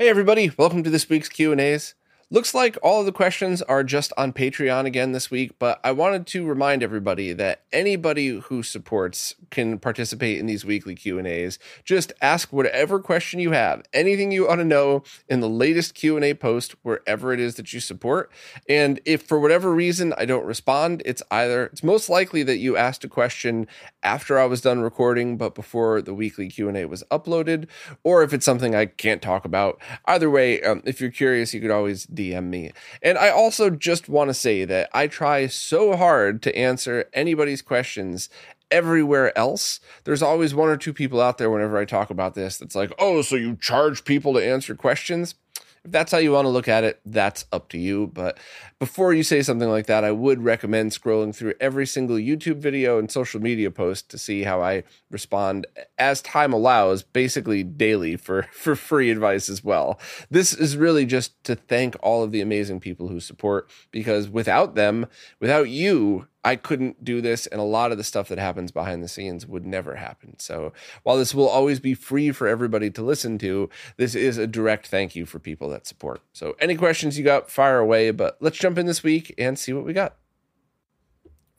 Hey everybody, welcome to this week's Q&As. Looks like all of the questions are just on Patreon again this week, but I wanted to remind everybody that anybody who supports can participate in these weekly Q&As. Just ask whatever question you have, anything you want to know in the latest Q&A post wherever it is that you support. And if for whatever reason I don't respond, it's either it's most likely that you asked a question after I was done recording but before the weekly Q&A was uploaded, or if it's something I can't talk about. Either way, um, if you're curious, you could always DM me. And I also just want to say that I try so hard to answer anybody's questions everywhere else. There's always one or two people out there whenever I talk about this that's like, oh, so you charge people to answer questions? If that's how you want to look at it, that's up to you. But before you say something like that, I would recommend scrolling through every single YouTube video and social media post to see how I respond as time allows, basically daily for, for free advice as well. This is really just to thank all of the amazing people who support because without them, without you, I couldn't do this, and a lot of the stuff that happens behind the scenes would never happen. So, while this will always be free for everybody to listen to, this is a direct thank you for people that support. So, any questions you got, fire away, but let's jump in this week and see what we got.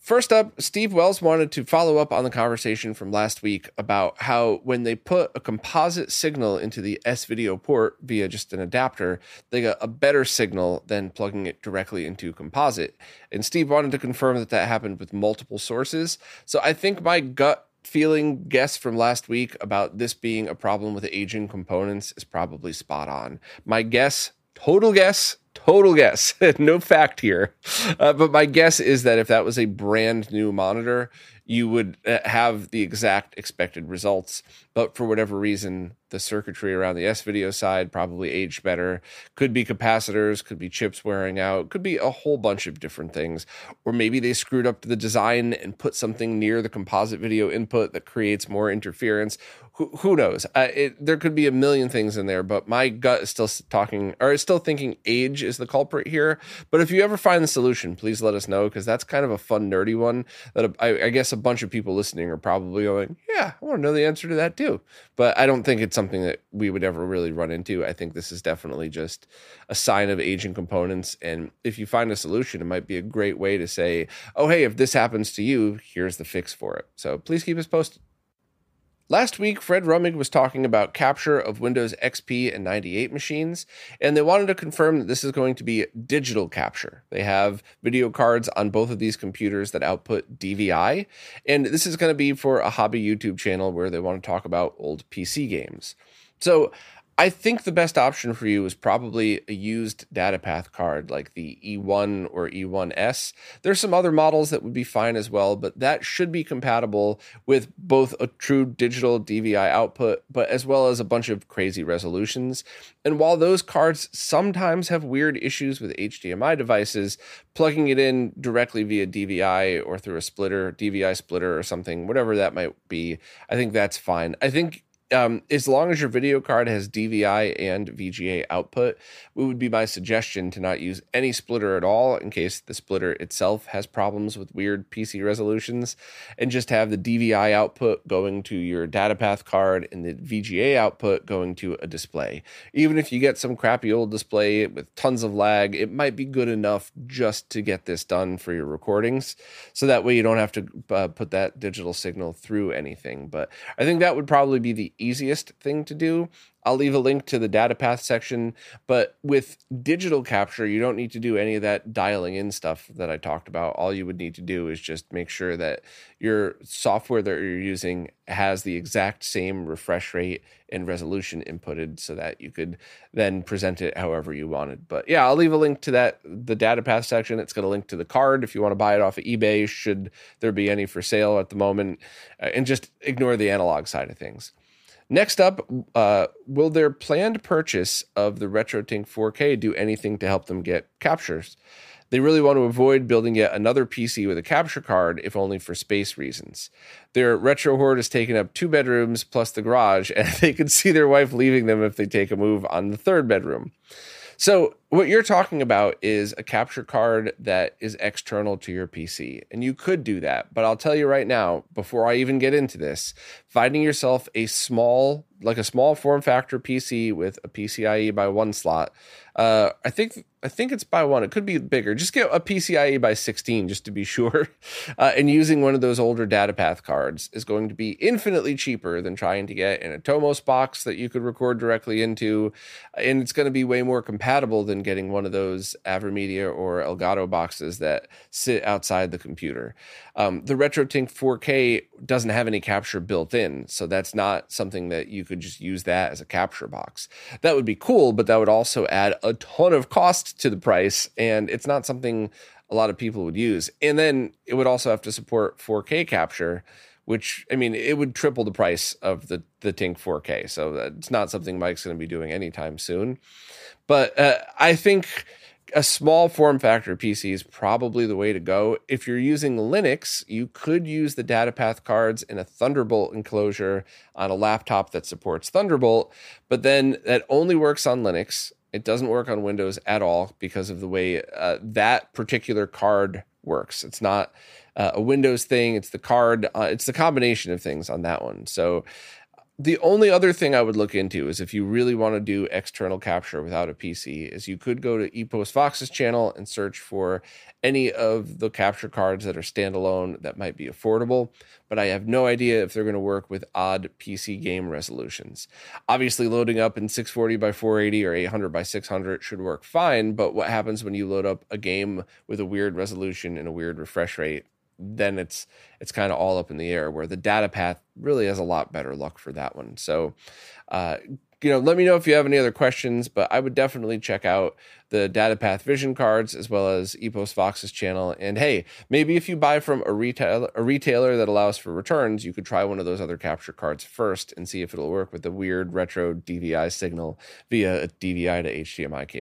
First up, Steve Wells wanted to follow up on the conversation from last week about how when they put a composite signal into the S video port via just an adapter, they got a better signal than plugging it directly into composite. And Steve wanted to confirm that that happened with multiple sources. So I think my gut feeling guess from last week about this being a problem with aging components is probably spot on. My guess, total guess, total guess, no fact here. Uh, but my guess is that if that was a brand new monitor, you would uh, have the exact expected results. But for whatever reason, the circuitry around the S video side probably aged better. Could be capacitors, could be chips wearing out, could be a whole bunch of different things. Or maybe they screwed up the design and put something near the composite video input that creates more interference. Who, who knows? Uh, it, there could be a million things in there, but my gut is still talking or is still thinking age is the culprit here. But if you ever find the solution, please let us know because that's kind of a fun, nerdy one that I, I guess a bunch of people listening are probably going, yeah, I want to know the answer to that too. But I don't think it's something that we would ever really run into. I think this is definitely just a sign of aging components. And if you find a solution, it might be a great way to say, oh, hey, if this happens to you, here's the fix for it. So please keep us posted. Last week, Fred Rummig was talking about capture of Windows XP and 98 machines, and they wanted to confirm that this is going to be digital capture. They have video cards on both of these computers that output DVI, and this is going to be for a hobby YouTube channel where they want to talk about old PC games. So I think the best option for you is probably a used Datapath card like the E1 or E1S. There's some other models that would be fine as well, but that should be compatible with both a true digital DVI output, but as well as a bunch of crazy resolutions. And while those cards sometimes have weird issues with HDMI devices, plugging it in directly via DVI or through a splitter, DVI splitter or something, whatever that might be, I think that's fine. I think um, as long as your video card has DVI and VGA output, it would be my suggestion to not use any splitter at all in case the splitter itself has problems with weird PC resolutions, and just have the DVI output going to your Datapath card and the VGA output going to a display. Even if you get some crappy old display with tons of lag, it might be good enough just to get this done for your recordings, so that way you don't have to uh, put that digital signal through anything. But I think that would probably be the easiest thing to do. I'll leave a link to the Datapath section, but with digital capture, you don't need to do any of that dialing in stuff that I talked about. All you would need to do is just make sure that your software that you're using has the exact same refresh rate and resolution inputted so that you could then present it however you wanted. But yeah, I'll leave a link to that the Datapath section. It's going to link to the card if you want to buy it off of eBay should there be any for sale at the moment uh, and just ignore the analog side of things. Next up, uh, will their planned purchase of the RetroTink 4K do anything to help them get captures? They really want to avoid building yet another PC with a capture card, if only for space reasons. Their retro hoard has taken up two bedrooms plus the garage, and they could see their wife leaving them if they take a move on the third bedroom. So, what you're talking about is a capture card that is external to your PC. And you could do that. But I'll tell you right now, before I even get into this, finding yourself a small, like a small form factor PC with a PCIe by one slot, uh, I think I think it's by one. It could be bigger. Just get a PCIe by 16 just to be sure. Uh, and using one of those older Datapath cards is going to be infinitely cheaper than trying to get an Atomos box that you could record directly into. And it's going to be way more compatible than getting one of those Avermedia or Elgato boxes that sit outside the computer. Um, the RetroTink 4K doesn't have any capture built in, so that's not something that you could just use that as a capture box. That would be cool, but that would also add a ton of cost to the price, and it's not something a lot of people would use. And then it would also have to support 4K capture which I mean, it would triple the price of the the Tink 4K. So it's not something Mike's going to be doing anytime soon. But uh, I think a small form factor PC is probably the way to go. If you're using Linux, you could use the Datapath cards in a Thunderbolt enclosure on a laptop that supports Thunderbolt, but then that only works on Linux. It doesn't work on Windows at all because of the way uh, that particular card works. It's not uh, a Windows thing, it's the card, uh, it's the combination of things on that one. So the only other thing I would look into is if you really want to do external capture without a PC, is you could go to EposVox's channel and search for any of the capture cards that are standalone that might be affordable. But I have no idea if they're going to work with odd PC game resolutions. Obviously, loading up in 640 by 480 or 800 by 600 should work fine. But what happens when you load up a game with a weird resolution and a weird refresh rate? Then it's it's kind of all up in the air where the Datapath really has a lot better luck for that one. So uh, you know let me know if you have any other questions but i would definitely check out the Datapath vision cards as well as EposVox's channel. And hey maybe if you buy from a retailer a retailer that allows for returns you could try one of those other capture cards first and see if it'll work with the weird retro dvi signal via a dvi to hdmi cable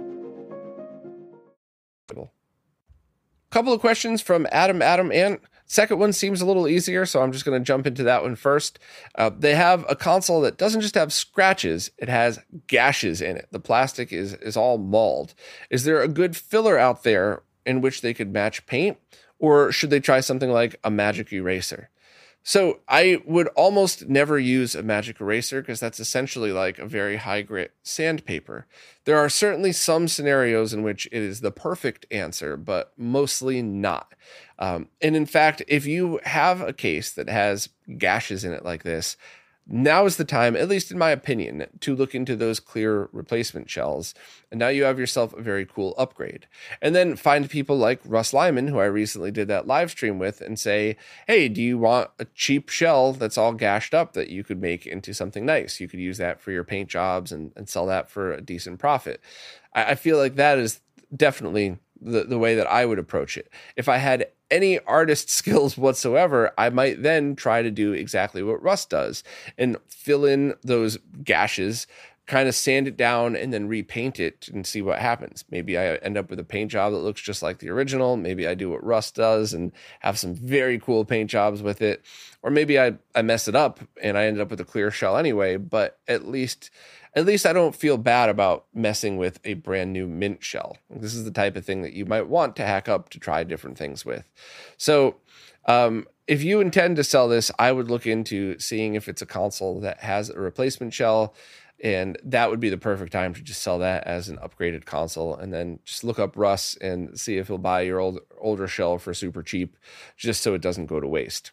Couple of questions from Adam, Adam, and second one seems a little easier, so I'm just going to jump into that one first. Uh, they have a console that doesn't just have scratches; it has gashes in it. The plastic is is all mauled. Is there a good filler out there in which they could match paint, or should they try something like a magic eraser? So I would almost never use a magic eraser because that's essentially like a very high grit sandpaper. There are certainly some scenarios in which it is the perfect answer, but mostly not. Um, and in fact, if you have a case that has gashes in it like this, now is the time, at least in my opinion, to look into those clear replacement shells. And now you have yourself a very cool upgrade. And then find people like Russ Lyman, who I recently did that live stream with, and say, hey, do you want a cheap shell that's all gashed up that you could make into something nice? You could use that for your paint jobs and, and sell that for a decent profit. I, I feel like that is definitely the, the way that I would approach it. If I had any artist skills whatsoever, I might then try to do exactly what Russ does and fill in those gashes, kind of sand it down, and then repaint it and see what happens. Maybe I end up with a paint job that looks just like the original. Maybe I do what Russ does and have some very cool paint jobs with it. Or maybe I, I mess it up and I ended up with a clear shell anyway, but at least at least I don't feel bad about messing with a brand new mint shell. This is the type of thing that you might want to hack up to try different things with. So, um, if you intend to sell this, I would look into seeing if it's a console that has a replacement shell and that would be the perfect time to just sell that as an upgraded console and then just look up russ and see if he'll buy your old older shell for super cheap just so it doesn't go to waste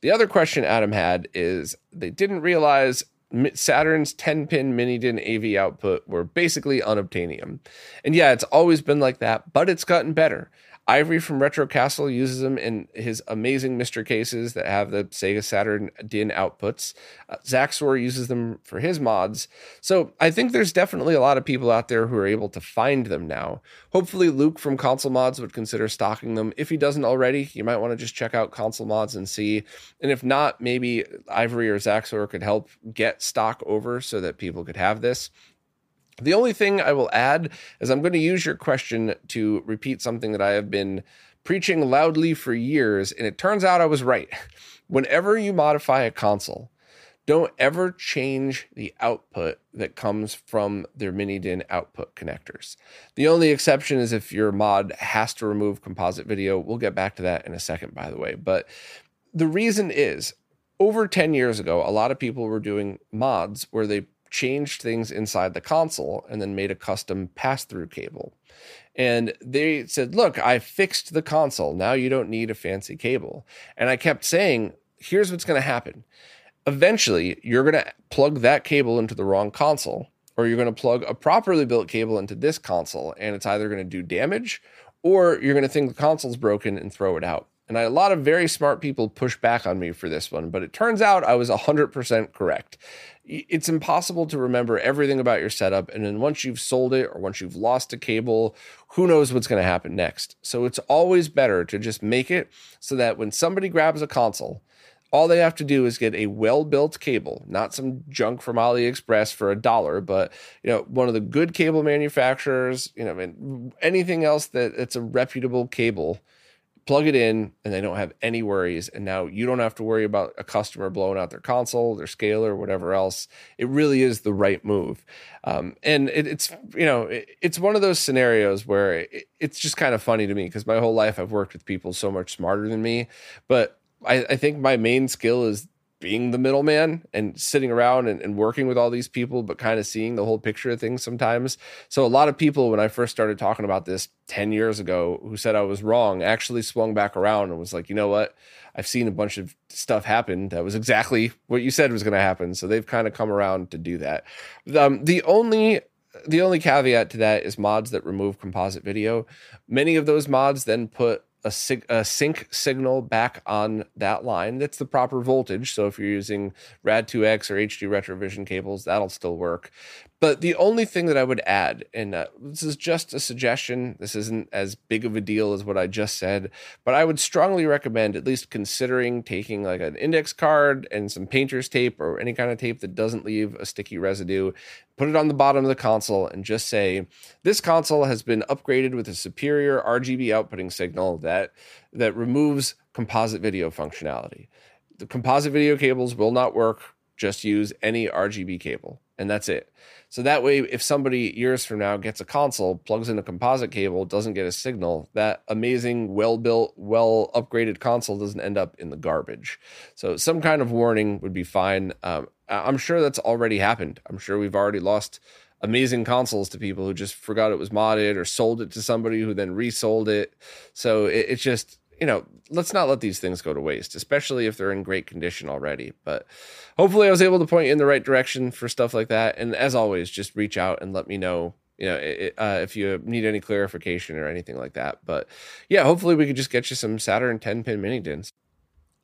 the other question adam had is they didn't realize saturn's 10 pin mini din av output were basically unobtainium. And yeah it's always been like that but it's gotten better Ivory from Retro Castle uses them in his amazing MiSTer cases that have the Sega Saturn DIN outputs. Uh, Zaxor uses them for his mods. So I think there's definitely a lot of people out there who are able to find them now. Hopefully, Luke from Console Mods would consider stocking them. If he doesn't already, you might want to just check out Console Mods and see. And if not, maybe Ivory or Zaxor could help get stock over so that people could have this. The only thing I will add is I'm going to use your question to repeat something that I have been preaching loudly for years, and it turns out I was right. Whenever you modify a console, don't ever change the output that comes from their mini DIN output connectors. The only exception is if your mod has to remove composite video. We'll get back to that in a second, by the way. But the reason is over 10 years ago, a lot of people were doing mods where they changed things inside the console and then made a custom pass through cable. And they said, Look, I fixed the console. Now you don't need a fancy cable. And I kept saying, Here's what's going to happen. Eventually, you're going to plug that cable into the wrong console, or you're going to plug a properly built cable into this console, and it's either going to do damage or you're going to think the console's broken and throw it out. And I, a lot of very smart people push back on me for this one, but it turns out I was 100% correct. It's impossible to remember everything about your setup. And then once you've sold it or once you've lost a cable, who knows what's going to happen next. So it's always better to just make it so that when somebody grabs a console, all they have to do is get a well-built cable, not some junk from AliExpress for a dollar, but you know, one of the good cable manufacturers, you know, anything else that it's a reputable cable plug it in and they don't have any worries. And now you don't have to worry about a customer blowing out their console their scaler whatever else. It really is the right move. Um, and it, it's you know it, it's one of those scenarios where it, it's just kind of funny to me because my whole life i've worked with people so much smarter than me. But I, I think my main skill is being the middleman and sitting around and, and, working with all these people, but kind of seeing the whole picture of things sometimes. So, a lot of people, when I first started talking about this 10 years ago, who said I was wrong, actually swung back around and was like, you know what? I've seen a bunch of stuff happen that was exactly what you said was going to happen. So, they've kind of come around to do that. Um, the only the only caveat to that is mods that remove composite video. Many of those mods then put a, sig- a, sync signal back on that line. That's the proper voltage. So if you're using Rad2X or HD Retrovision cables, that'll still work. But the only thing that I would add, and uh, this is just a suggestion, this isn't as big of a deal as what I just said, but I would strongly recommend at least considering taking like an index card and some painter's tape or any kind of tape that doesn't leave a sticky residue, put it on the bottom of the console, and just say, This console has been upgraded with a superior RGB outputting signal that, that removes composite video functionality. The composite video cables will not work, just use any RGB cable, and that's it. So that way, if somebody years from now gets a console, plugs in a composite cable, doesn't get a signal, that amazing, well built, well upgraded console doesn't end up in the garbage. So some kind of warning would be fine. Um, I'm sure that's already happened. I'm sure we've already lost amazing consoles to people who just forgot it was modded or sold it to somebody who then resold it. So it, it's just you know, let's not let these things go to waste, especially if they're in great condition already. But hopefully, I was able to point you in the right direction for stuff like that. And as always, just reach out and let me know, you know, it, uh, if you need any clarification or anything like that. But yeah, hopefully, we could just get you some Saturn 10 pin mini DINs.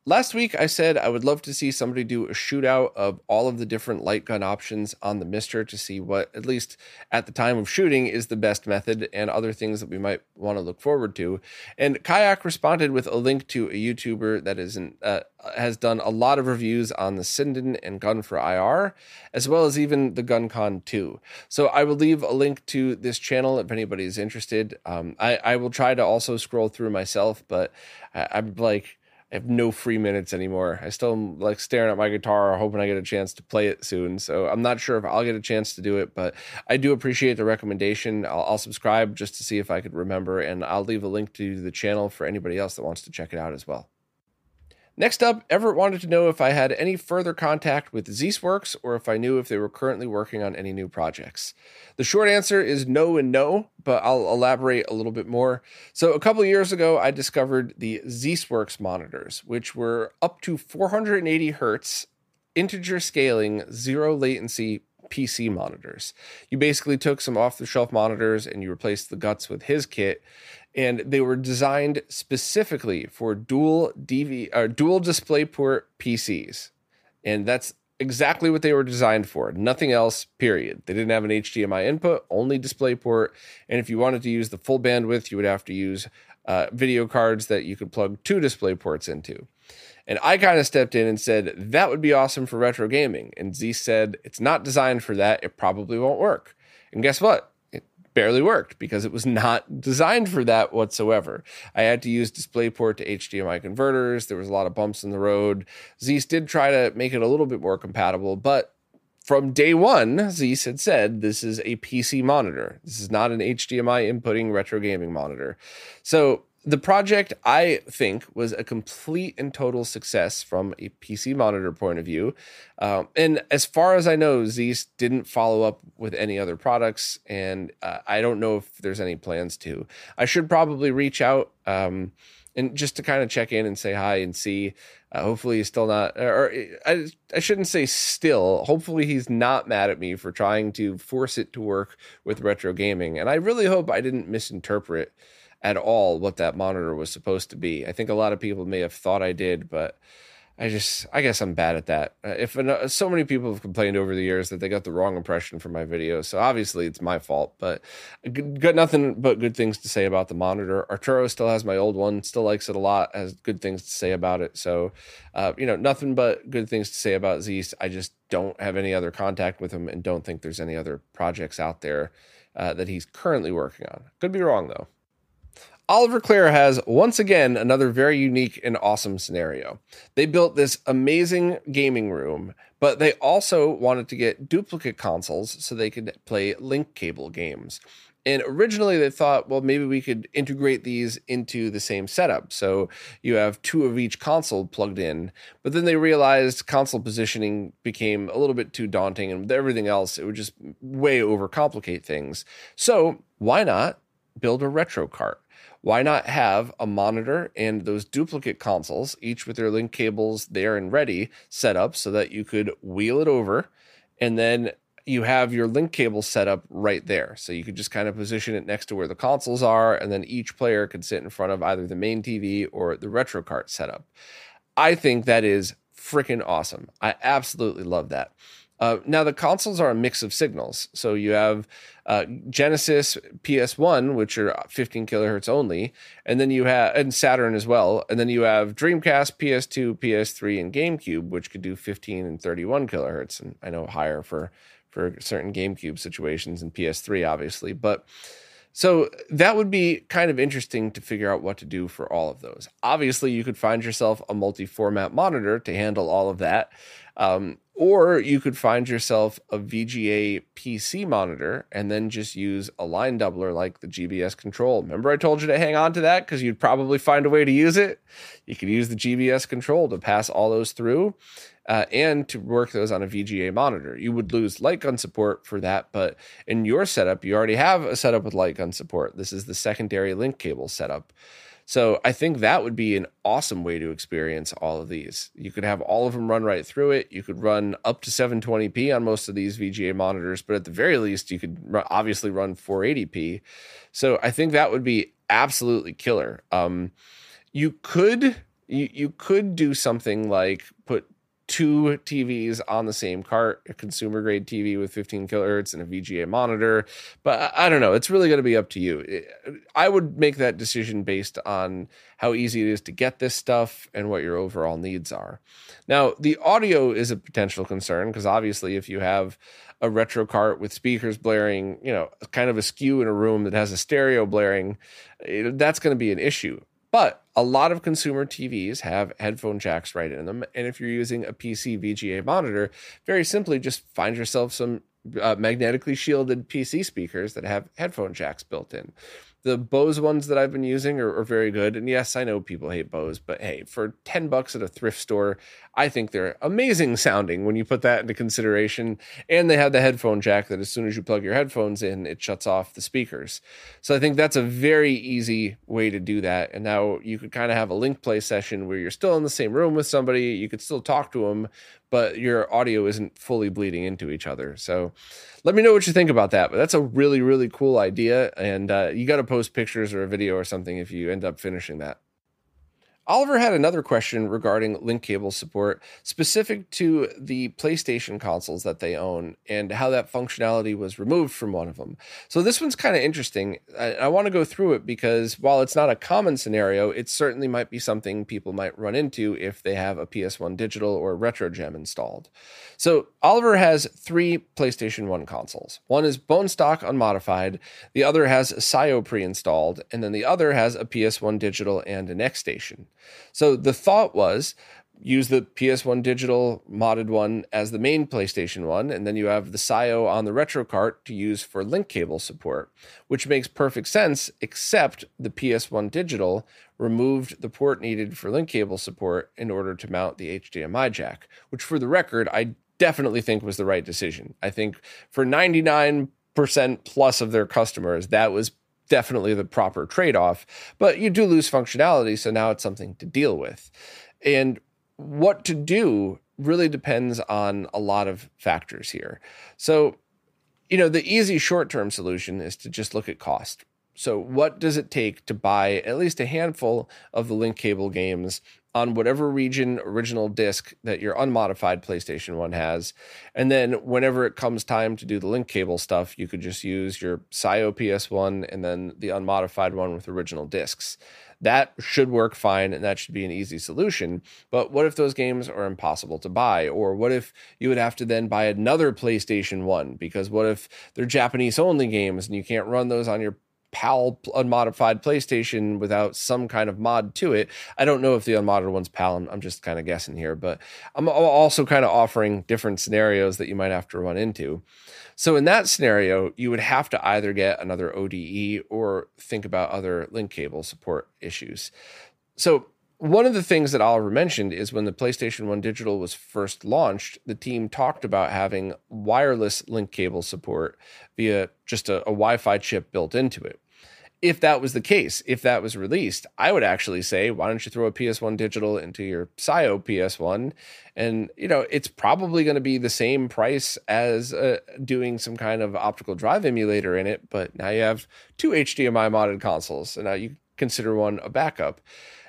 Last week, I said I would love to see somebody do a shootout of all of the different light gun options on the MiSTer to see what, at least at the time of shooting, is the best method and other things that we might want to look forward to. And Kayak responded with a link to a YouTuber that is in, uh, has done a lot of reviews on the Sinden and Gun4IR, as well as even the GunCon 2. So I will leave a link to this channel if anybody is interested. Um, I, I will try to also scroll through myself, but I, I'm like, I have no free minutes anymore. I still am like staring at my guitar, hoping I get a chance to play it soon. So I'm not sure if I'll get a chance to do it, but I do appreciate the recommendation. I'll, I'll subscribe just to see if I could remember, and I'll leave a link to the channel for anybody else that wants to check it out as well. Next up, Everett wanted to know if I had any further contact with Zisworks or if I knew if they were currently working on any new projects. The short answer is no and no, but I'll elaborate a little bit more. So, a couple years ago, I discovered the Zisworks monitors, which were up to 480 hertz, integer scaling, zero latency PC monitors. You basically took some off the shelf monitors and you replaced the guts with his kit and they were designed specifically for dual DV or dual display port PCs. And that's exactly what they were designed for. Nothing else, period. They didn't have an HDMI input, only DisplayPort. And if you wanted to use the full bandwidth, you would have to use uh, video cards that you could plug two display ports into. And I kind of stepped in and said, that would be awesome for retro gaming. And Z said, it's not designed for that. It probably won't work. And guess what? Barely worked because it was not designed for that whatsoever. I had to use DisplayPort to HDMI converters. There was a lot of bumps in the road. Zis did try to make it a little bit more compatible, but from day one, Zis had said this is a PC monitor. This is not an HDMI inputting retro gaming monitor. So the project, I think, was a complete and total success from a PC monitor point of view. Um, and as far as I know, Zis didn't follow up with any other products, and uh, I don't know if there's any plans to. I should probably reach out um, and just to kind of check in and say hi and see. Uh, hopefully, he's still not, or I, I shouldn't say still. Hopefully, he's not mad at me for trying to force it to work with retro gaming. And I really hope I didn't misinterpret at all what that monitor was supposed to be. I think a lot of people may have thought I did, but I just, I guess I'm bad at that. Uh, if uh, so many people have complained over the years that they got the wrong impression from my videos, so obviously it's my fault. But got nothing but good things to say about the monitor. Arturo still has my old one, still likes it a lot, has good things to say about it. So, uh, you know, nothing but good things to say about Zis. I just don't have any other contact with him, and don't think there's any other projects out there uh, that he's currently working on. Could be wrong though. Oliver Clare has once again another very unique and awesome scenario. They built this amazing gaming room, but they also wanted to get duplicate consoles so they could play link cable games. And originally they thought, well, maybe we could integrate these into the same setup. So you have two of each console plugged in. But then they realized console positioning became a little bit too daunting and with everything else, it would just way overcomplicate things. So why not build a retro cart? Why not have a monitor and those duplicate consoles, each with their link cables there and ready, set up so that you could wheel it over and then you have your link cable set up right there. So you could just kind of position it next to where the consoles are, and then each player could sit in front of either the main TV or the retro cart setup. I think that is freaking awesome. I absolutely love that. Uh, now the consoles are a mix of signals. So you have uh, Genesis, PS1, which are 15 kilohertz only, and then you have and Saturn as well, and then you have Dreamcast, PS2, PS3, and GameCube, which could do 15 and 31 kilohertz, and I know higher for for certain GameCube situations and PS3, obviously, but. So that would be kind of interesting to figure out what to do for all of those. Obviously, you could find yourself a multi format monitor to handle all of that. Um, or you could find yourself a VGA PC monitor and then just use a line doubler like the GBS control. Remember, I told you to hang on to that because you'd probably find a way to use it? You could use the GBS control to pass all those through uh, and to work those on a VGA monitor. You would lose light gun support for that, but in your setup, you already have a setup with light gun support. This is the secondary link cable setup. So I think that would be an awesome way to experience all of these. You could have all of them run right through it. You could run up to 720p on most of these VGA monitors, but at the very least, you could obviously run 480p. So I think that would be absolutely killer. Um, you could you, you could do something like put two TVs on the same cart, a consumer grade TV with 15 kilohertz and a VGA monitor. But I don't know. It's really going to be up to you. I would make that decision based on how easy it is to get this stuff and what your overall needs are. Now, the audio is a potential concern because obviously, if you have a retro cart with speakers blaring, you know, kind of askew in a room that has a stereo blaring, that's going to be an issue. But a lot of consumer TVs have headphone jacks right in them. And if you're using a PC VGA monitor, very simply just find yourself some uh, magnetically shielded PC speakers that have headphone jacks built in. The Bose ones that I've been using are, are, very good. And yes, I know people hate Bose, but hey, for 10 bucks at a thrift store, I think they're amazing sounding when you put that into consideration. And they have the headphone jack that as soon as you plug your headphones in, it shuts off the speakers. So I think that's a very easy way to do that. And now you could kind of have a link play session where you're still in the same room with somebody, you could still talk to them, but your audio isn't fully bleeding into each other. So let me know what you think about that. But that's a really, really cool idea. And uh, you got to post pictures or a video or something if you end up finishing that. Oliver had another question regarding link cable support specific to the PlayStation consoles that they own and how that functionality was removed from one of them. So this one's kind of interesting. I, I want to go through it because while it's not a common scenario, it certainly might be something people might run into if they have a PS1 digital or RetroGem installed. So Oliver has three PlayStation 1 consoles. One is bone stock unmodified, the other has SIO pre-installed, and then the other has a PS1 digital and an X station. So the thought was use the PS1 digital modded one as the main PlayStation one, and then you have the SIO on the retro cart to use for link cable support, which makes perfect sense, except the PS1 digital removed the port needed for link cable support in order to mount the HDMI jack, which for the record, I definitely think was the right decision. I think for 99% plus of their customers, that was definitely the proper trade off, but you do lose functionality. So now it's something to deal with. And what to do really depends on a lot of factors here. So, you know, the easy short term solution is to just look at cost. So, what does it take to buy at least a handful of the link cable games on whatever region original disc that your unmodified PlayStation 1 has. And then whenever it comes time to do the link cable stuff, you could just use your SIO PS1 and then the unmodified one with original discs. That should work fine and that should be an easy solution. But what if those games are impossible to buy? Or what if you would have to then buy another PlayStation 1? Because what if they're Japanese only games and you can't run those on your PAL unmodified PlayStation without some kind of mod to it. I don't know if the unmodded one's PAL. I'm, just kind of guessing here, but I'm also kind of offering different scenarios that you might have to run into. So in that scenario, you would have to either get another ODE or think about other link cable support issues. So one of the things that Oliver mentioned is when the PlayStation 1 Digital was first launched, the team talked about having wireless link cable support via just a, a Wi Fi chip built into it if that was the case, if that was released, I would actually say, why don't you throw a PS1 digital into your SIO PS1? And, you know, it's probably going to be the same price as uh, doing some kind of optical drive emulator in it, but now you have two HDMI modded consoles, and now you consider one a backup.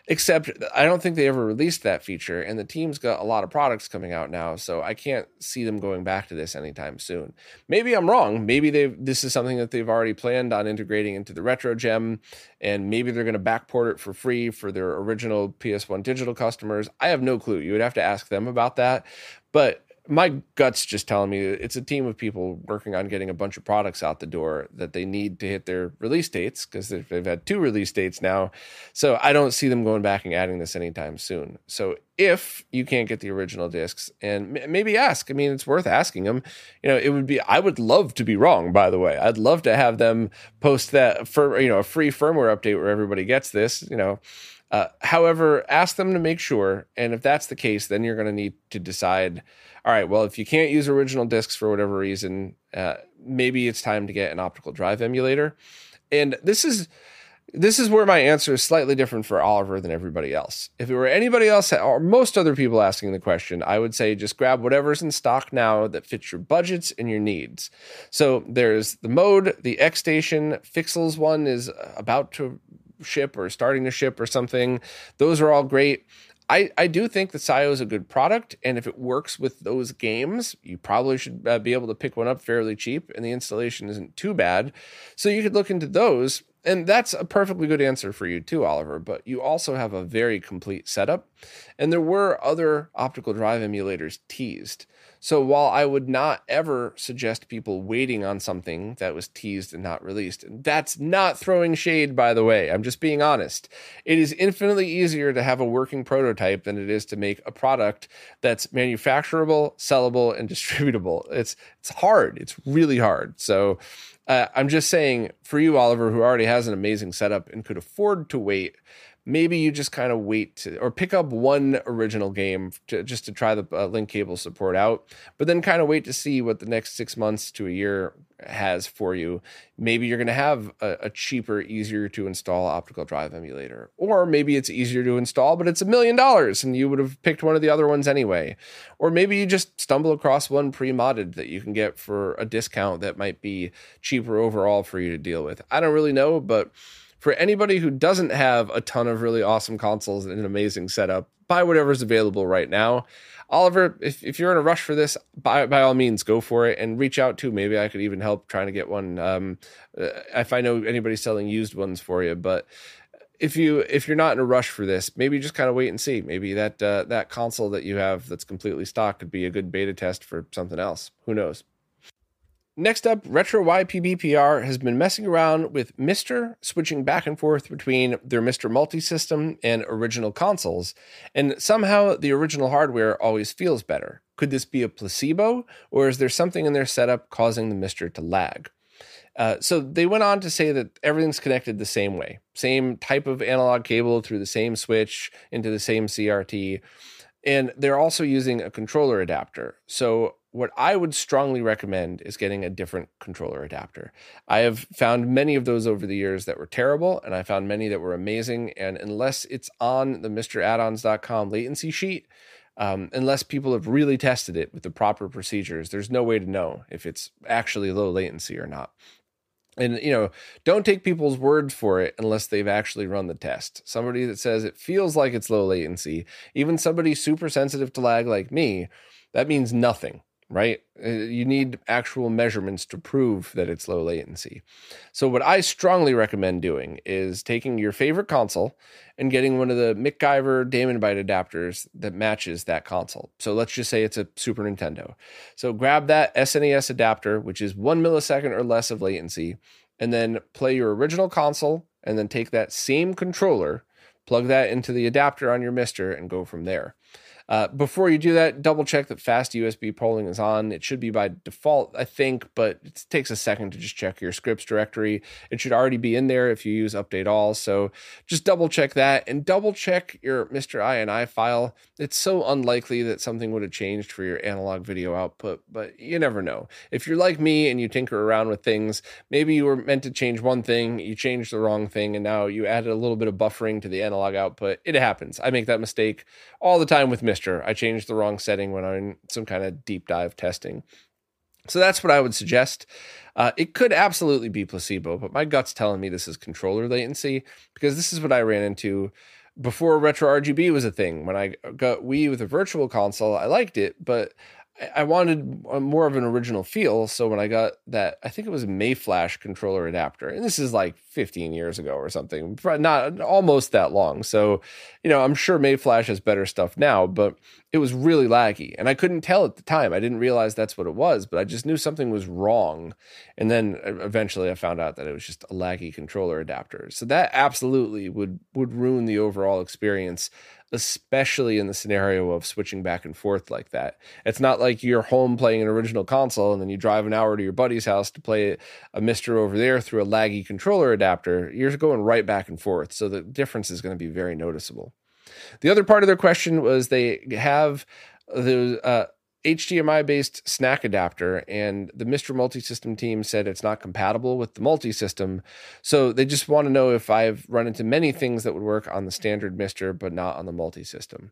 Except I don't think they ever released that feature, and the team's got a lot of products coming out now, so I can't see them going back to this anytime soon. Maybe I'm wrong. Maybe they this is something that they've already planned on integrating into the RetroGem, and maybe they're going to backport it for free for their original PS1 digital customers. I have no clue. You would have to ask them about that. But my gut's just telling me it's a team of people working on getting a bunch of products out the door that they need to hit their release dates because they've, they've, had two release dates now. So I don't see them going back and adding this anytime soon. So if you can't get the original discs, and m- maybe ask, I mean, it's worth asking them. You know, it would be. I would love to be wrong. By the way, I'd love to have them post that for you know a free firmware update where everybody gets this. You know. Uh, however, ask them to make sure, and if that's the case, then you're going to need to decide all right, well, if you can't use original discs for whatever reason, uh, maybe it's time to get an optical drive emulator. And this is this is where my answer is slightly different for Oliver than everybody else. If it were anybody else or most other people asking the question, I would say just grab whatever's in stock now that fits your budgets and your needs. So there's the mode, the X Station, Fixels one is about to ship or starting to ship or something. Those are all great. I, I do think the SIO is a good product, and if it works with those games, you probably should uh, be able to pick one up fairly cheap, and the installation isn't too bad. So you could look into those. And that's a perfectly good answer for you too, Oliver. But you also have a very complete setup. And there were other optical drive emulators teased. So while I would not ever suggest people waiting on something that was teased and not released, and that's not throwing shade, by the way. I'm just being honest. It is infinitely easier to have a working prototype than it is to make a product that's manufacturable, sellable, and distributable. It's it's hard. It's really hard. So uh, I'm just saying for you, Oliver, who already has an amazing setup and could afford to wait maybe you just kind of wait to, or pick up one original game to, just to try the uh, link cable support out, but then kind of wait to see what the next six months to a year has for you. Maybe you're going to have a, a, cheaper, easier to install optical drive emulator, or maybe it's easier to install, but it's a million dollars and you would have picked one of the other ones anyway. Or maybe you just stumble across one pre modded that you can get for a discount that might be cheaper overall for you to deal with. I don't really know, but for anybody who doesn't have a ton of really awesome consoles and an amazing setup, buy whatever's available right now. Oliver, if, if you're in a rush for this, by, by all means, go for it and reach out to. Maybe I could even help trying to get one. Um, uh, if I know anybody selling used ones for you, but if you if you're not in a rush for this, maybe just kind of wait and see. Maybe that uh, that console that you have that's completely stock could be a good beta test for something else. Who knows? Next up, Retro YPBPR has been messing around with MiSTer, switching back and forth between their MiSTer multi-system and original consoles, and somehow the original hardware always feels better. Could this be a placebo, or is there something in their setup causing the MiSTer to lag? Uh, so they went on to say that everything's connected the same way, same type of analog cable through the same switch into the same CRT, and they're also using a controller adapter. So what I would strongly recommend is getting a different controller adapter. I have found many of those over the years that were terrible, and I found many that were amazing. And unless it's on the MiSTerAddons.com latency sheet, um, unless people have really tested it with the proper procedures, there's no way to know if it's actually low latency or not. And you know, don't take people's word for it unless they've actually run the test. Somebody that says it feels like it's low latency, even somebody super sensitive to lag like me, that means nothing right? Uh, you need actual measurements to prove that it's low latency. So, what I strongly recommend doing is taking your favorite console and getting one of the MacGyver DaemonBite adapters that matches that console. So, let's just say it's a Super Nintendo. So, grab that SNES adapter, which is one millisecond or less of latency, and then play your original console, and then take that same controller, plug that into the adapter on your MiSTer, and go from there. Uh, before you do that, double check that fast USB polling is on. It should be by default, I think, but it takes a second to just check your scripts directory. It should already be in there if you use update all. So just double check that and double check your MiSTer INI file. It's so unlikely that something would have changed for your analog video output, but you never know. If you're like me and you tinker around with things, maybe you were meant to change one thing, you changed the wrong thing, and now you added a little bit of buffering to the analog output. It happens. I make that mistake all the time with MiSTer MiSTer. I changed the wrong setting when I'm in some kind of deep dive testing. So that's what I would suggest. Uh, it could absolutely be placebo, but my gut's telling me this is controller latency because this is what I ran into before retro RGB was a thing. When I got Wii with a virtual console, I liked it, but I wanted more of an original feel. So when I got that, I think it was a Mayflash controller adapter, and this is like 15 years ago or something, not almost that long. So, you know, I'm sure Mayflash has better stuff now, but it was really laggy. And I couldn't tell at the time. I didn't realize that's what it was, but I just knew something was wrong. And then uh, eventually I found out that it was just a laggy controller adapter. So that absolutely would would ruin the overall experience especially in the scenario of switching back and forth like that. It's not like you're home playing an original console and then you drive an hour to your buddy's house to play a MiSTer over there through a laggy controller adapter. You're going right back and forth. So the difference is going to be very noticeable. The other part of their question was they have the uh, HDMI based SNAC adapter, and the MiSTer Multisystem team said it's not compatible with the multi-system. So they just want to know if I've run into many things that would work on the standard MiSTer, but not on the multi-system.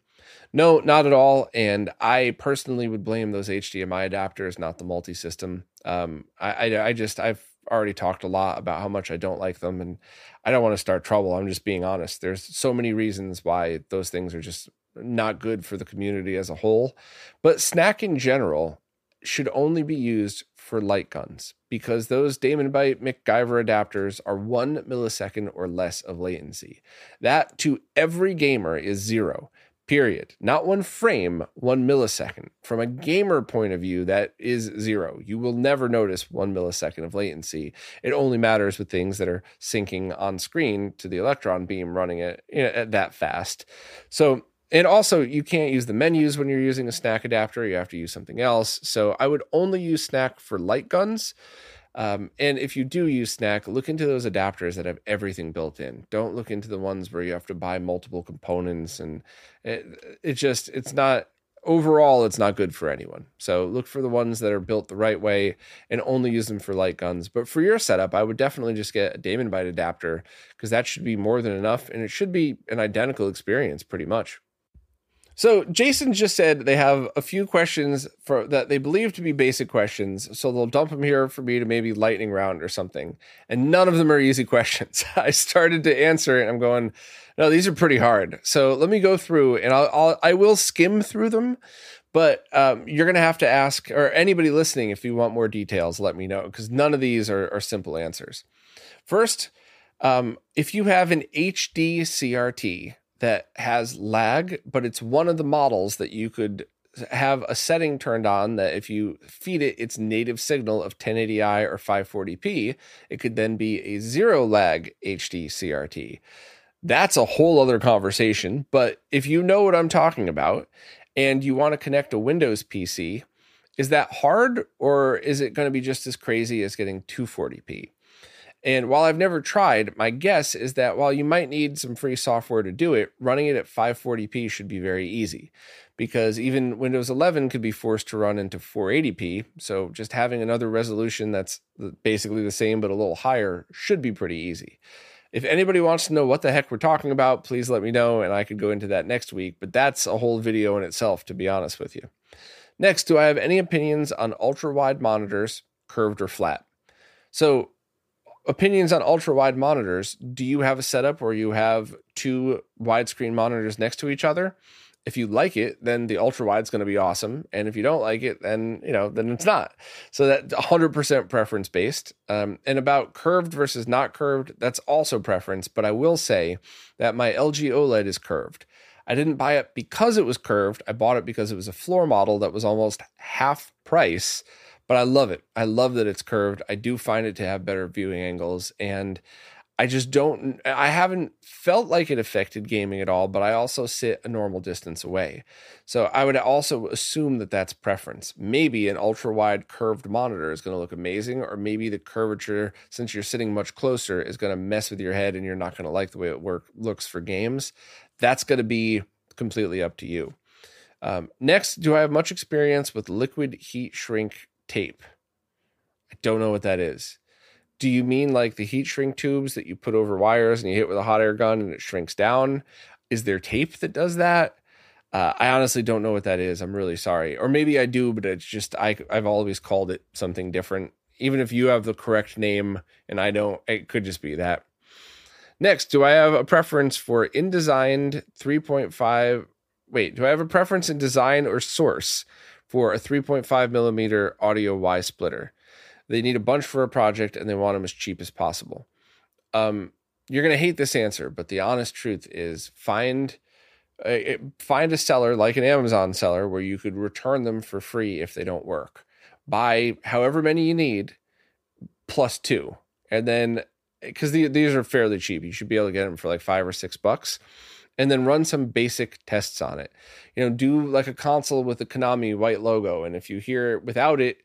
No, not at all. And I personally would blame those HDMI adapters, not the multi-system. Um, I, I, I just I've already talked a lot about how much I don't like them, and I don't want to start trouble. I'm just being honest. There's so many reasons why those things are just not good for the community as a whole. But SNAC in general should only be used for light guns because those DaemonBite MacGyver adapters are one millisecond or less of latency. That to every gamer is zero period. Not one frame, one millisecond. From a gamer point of view, that is zero. You will never notice one millisecond of latency. It only matters with things that are syncing on screen to the electron beam running it you know, at that fast. So, and also, you can't use the menus when you're using a SNAC adapter. You have to use something else. So, I would only use SNAC for light guns. Um, and if you do use SNAC, look into those adapters that have everything built in. Don't look into the ones where you have to buy multiple components, and it, it just it's not overall it's not good for anyone. So look for the ones that are built the right way and only use them for light guns. But for your setup, I would definitely just get a DaemonBite adapter because that should be more than enough, and it should be an identical experience pretty much. So Jason just said they have a few questions for that they believe to be basic questions. So they'll dump them here for me to maybe lightning round or something. And none of them are easy questions. I started to answer and I'm going, no, these are pretty hard. So let me go through and I'll, I'll I will skim through them. But um, you're going to have to ask, or anybody listening, if you want more details, let me know because none of these are, are simple answers. First, um, if you have an HD CRT, that has lag, but it's one of the models that you could have a setting turned on that if you feed it its native signal of 1080i or 540p, it could then be a zero lag HD CRT. That's a whole other conversation. But if you know what I'm talking about and you want to connect a Windows PC, is that hard or is it going to be just as crazy as getting 240p? And while I've never tried, my guess is that while you might need some free software to do it, running it at 540p should be very easy because even Windows 11 could be forced to run into 480p. So just having another resolution that's basically the same but a little higher should be pretty easy. If anybody wants to know what the heck we're talking about, please let me know and I could go into that next week. But that's a whole video in itself, to be honest with you. Next, do I have any opinions on ultra wide monitors, curved or flat? So opinions on ultra wide monitors. Do you have a setup where you have two widescreen monitors next to each other? If you like it, then the ultra wide is going to be awesome, and if you don't like it, then you know then it's not. So that 100% preference based. Um, and about curved versus not curved, that's also preference. But I will say that my LG OLED is curved. I didn't buy it because it was curved. I bought it because it was a floor model that was almost half price but I love it. I love that it's curved. I do find it to have better viewing angles and I just don't I haven't felt like it affected gaming at all, but I also sit a normal distance away. So I would also assume that that's preference. Maybe an ultra wide curved monitor is going to look amazing or maybe the curvature since you're sitting much closer is going to mess with your head and you're not going to like the way it work looks for games. That's going to be completely up to you. Um, next, do I have much experience with liquid heat shrink tape. I don't know what that is. Do you mean like the heat shrink tubes that you put over wires and you hit with a hot air gun and it shrinks down? Is there tape that does that? Uh, I honestly don't know what that is. I'm really sorry. Or maybe I do, but it's just I I've always called it something different. Even if you have the correct name and I don't, it could just be that. Next, do I have a preference for InDesign 3.5? Wait, do I have a preference in design or source? For a 3.5 millimeter audio Y splitter. They need a bunch for a project and they want them as cheap as possible. Um, you're going to hate this answer, but the honest truth is find find a seller like an Amazon seller where you could return them for free if they don't work. Buy however many you need plus two. And then because the, these are fairly cheap, you should be able to get them for like five or six bucks and then run some basic tests on it. You know, do like a console with the Konami white logo, and if you hear without it,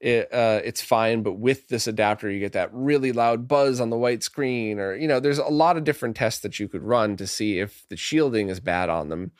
it uh, it's fine, but with this adapter, you get that really loud buzz on the white screen, or you know, there's a lot of different tests that you could run to see if the shielding is bad on them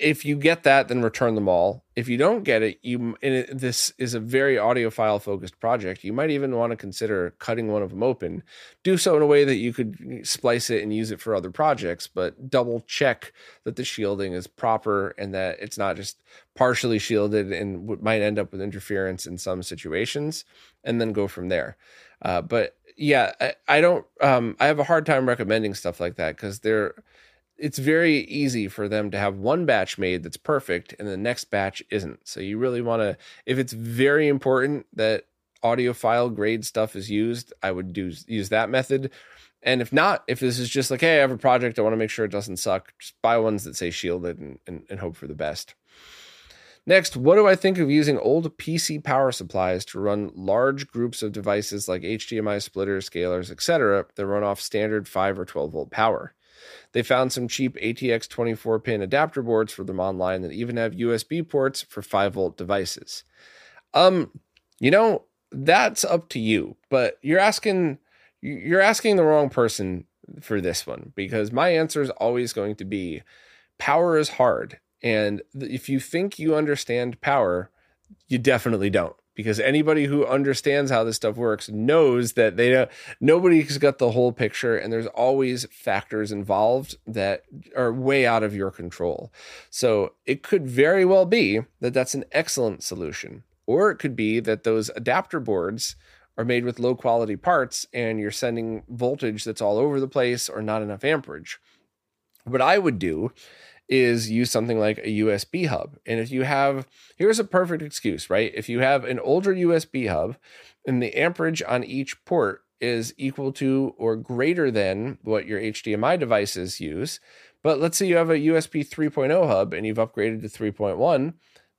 if you get that, then return them all. If you don't get it, you it, this is a very audiophile focused project. You might even want to consider cutting one of them open. Do so in a way that you could splice it and use it for other projects, but double check that the shielding is proper and that it's not just partially shielded and might end up with interference in some situations, and then go from there. Uh, but yeah, I, I don't. Um, I have a hard time recommending stuff like that because they're it's very easy for them to have one batch made that's perfect and the next batch isn't. So you really want to if it's very important that audiophile grade stuff is used, I would do use that method. And if not, if this is just like, hey, I have a project, I want to make sure it doesn't suck, just buy ones that say shielded and, and, and hope for the best. Next, what do I think of using old PC power supplies to run large groups of devices like HDMI splitters, scalers, etc., that run off standard 5 or 12 volt power? They found some cheap ATX 24 pin adapter boards for them online that even have USB ports for 5 volt devices. Um, you know, that's up to you, but you're asking you're asking the wrong person for this one because my answer is always going to be power is hard and if you think you understand power, you definitely don't. Because anybody who understands how this stuff works knows that they don't, nobody's got the whole picture, and there's always factors involved that are way out of your control. So it could very well be that that's an excellent solution, or it could be that those adapter boards are made with low quality parts and you're sending voltage that's all over the place or not enough amperage. What I would do is use something like a USB hub. And if you have, here's a perfect excuse, right? If you have an older USB hub and the amperage on each port is equal to or greater than what your HDMI devices use, but let's say you have a USB 3.0 hub and you've upgraded to 3.1,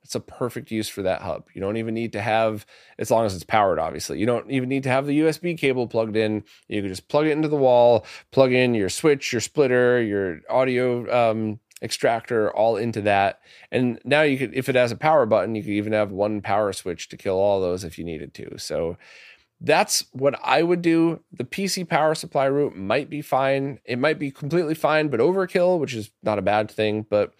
it's a perfect use for that hub. You don't even need to have, as long as it's powered, obviously. You don't even need to have the USB cable plugged in. You can just plug it into the wall, plug in your switch, your splitter, your audio um, extractor all into that. And now you could, if it has a power button, you could even have one power switch to kill all those if you needed to. So that's what I would do. The PC power supply route might be fine. It might be completely fine, but overkill, which is not a bad thing. But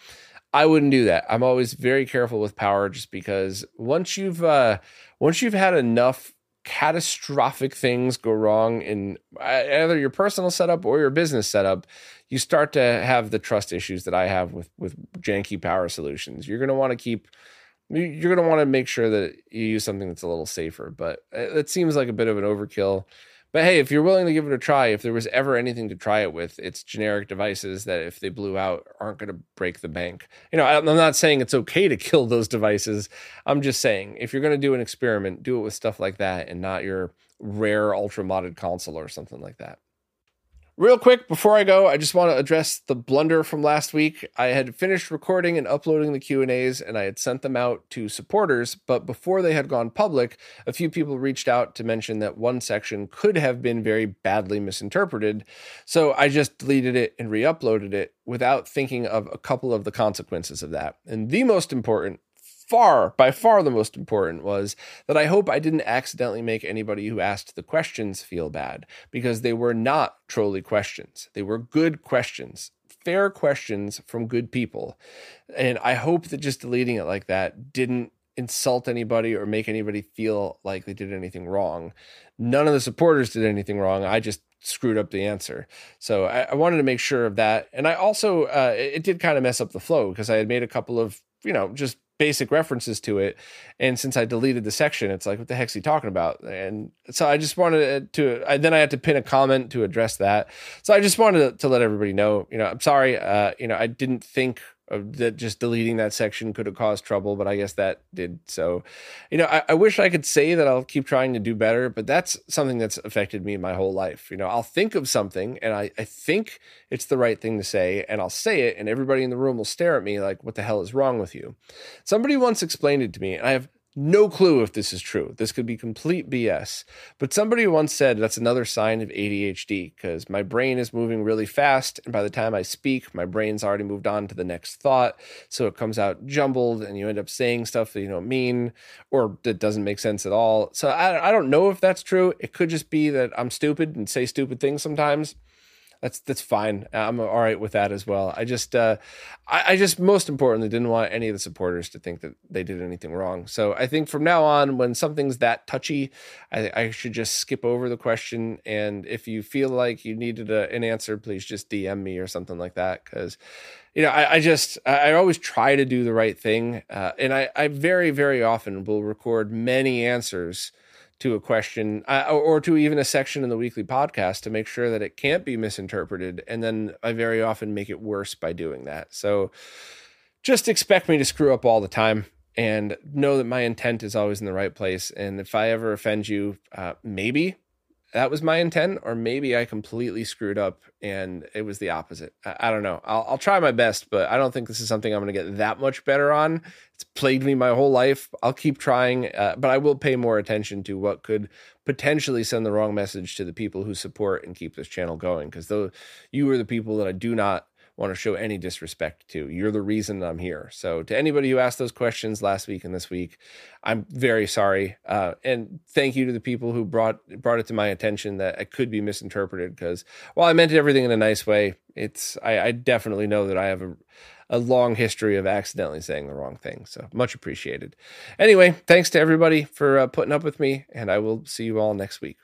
I wouldn't do that. I'm always very careful with power, just because once you've uh, once you've had enough catastrophic things go wrong in uh, either your personal setup or your business setup, you start to have the trust issues that I have with with janky power solutions. You're going to want to keep you're going to want to make sure that you use something that's a little safer, but it seems like a bit of an overkill. But hey, if you're willing to give it a try, if there was ever anything to try it with, it's generic devices that if they blew out aren't going to break the bank. You know, I'm not saying it's okay to kill those devices. I'm just saying if you're going to do an experiment, do it with stuff like that and not your rare ultra modded console or something like that. Real quick, before I go, I just want to address the blunder from last week. I had finished recording and uploading the Q&As and I had sent them out to supporters, but before they had gone public, a few people reached out to mention that one section could have been very badly misinterpreted. So I just deleted it and re-uploaded it without thinking of a couple of the consequences of that. And the most important far, by far the most important was that I hope I didn't accidentally make anybody who asked the questions feel bad because they were not trolly questions. They were good questions, fair questions from good people. And I hope that just deleting it like that didn't insult anybody or make anybody feel like they did anything wrong. None of the supporters did anything wrong. I just screwed up the answer. So I, I wanted to make sure of that. And I also, uh, it, it did kind of mess up the flow because I had made a couple of, you know, just basic references to it. And since I deleted the section, it's like, what the heck's he talking about? And so I just wanted to, I, then I had to pin a comment to address that. So I just wanted to, to let everybody know, you know, I'm sorry, uh, you know, I didn't think that just deleting that section could have caused trouble, but I guess that did. So, you know, I, I, wish I could say that I'll keep trying to do better, but that's something that's affected me my whole life. You know, I'll think of something and I, I think it's the right thing to say, and I'll say it, and everybody in the room will stare at me like, what the hell is wrong with you? Somebody once explained it to me, and I have no clue if this is true. This could be complete BS. But somebody once said that's another sign of ADHD because my brain is moving really fast. And by the time I speak, my brain's already moved on to the next thought. So it comes out jumbled and you end up saying stuff that you don't mean or that doesn't make sense at all. So I, I don't know if that's true. It could just be that I'm stupid and say stupid things sometimes that's that's fine. I'm all right with that as well. I just uh, I, I, just most importantly didn't want any of the supporters to think that they did anything wrong. So I think from now on, when something's that touchy, I, I should just skip over the question. And if you feel like you needed a, an answer, please just DM me or something like that. Because you know, I, I, just I always try to do the right thing, uh, and I, I very very often will record many answers to a question uh, or to even a section in the weekly podcast to make sure that it can't be misinterpreted. And then I very often make it worse by doing that. So just expect me to screw up all the time. and know that my intent is always in the right place. And if I ever offend you, uh, maybe that was my intent, or maybe I completely screwed up and it was the opposite. I, I don't know. I'll, I'll, try my best, but I don't think this is something I'm going to get that much better on. It's plagued me my whole life. I'll keep trying, uh, but I will pay more attention to what could potentially send the wrong message to the people who support and keep this channel going. Because though you are the people that I do not want to show any disrespect to. You're the reason I'm here. So, to anybody who asked those questions last week and this week, I'm very sorry. Uh, and thank you to the people who brought brought it to my attention that it could be misinterpreted. Because while I meant everything in a nice way, it's I, I definitely know that I have a a long history of accidentally saying the wrong thing. So much appreciated. Anyway, thanks to everybody for uh, putting up with me, and I will see you all next week.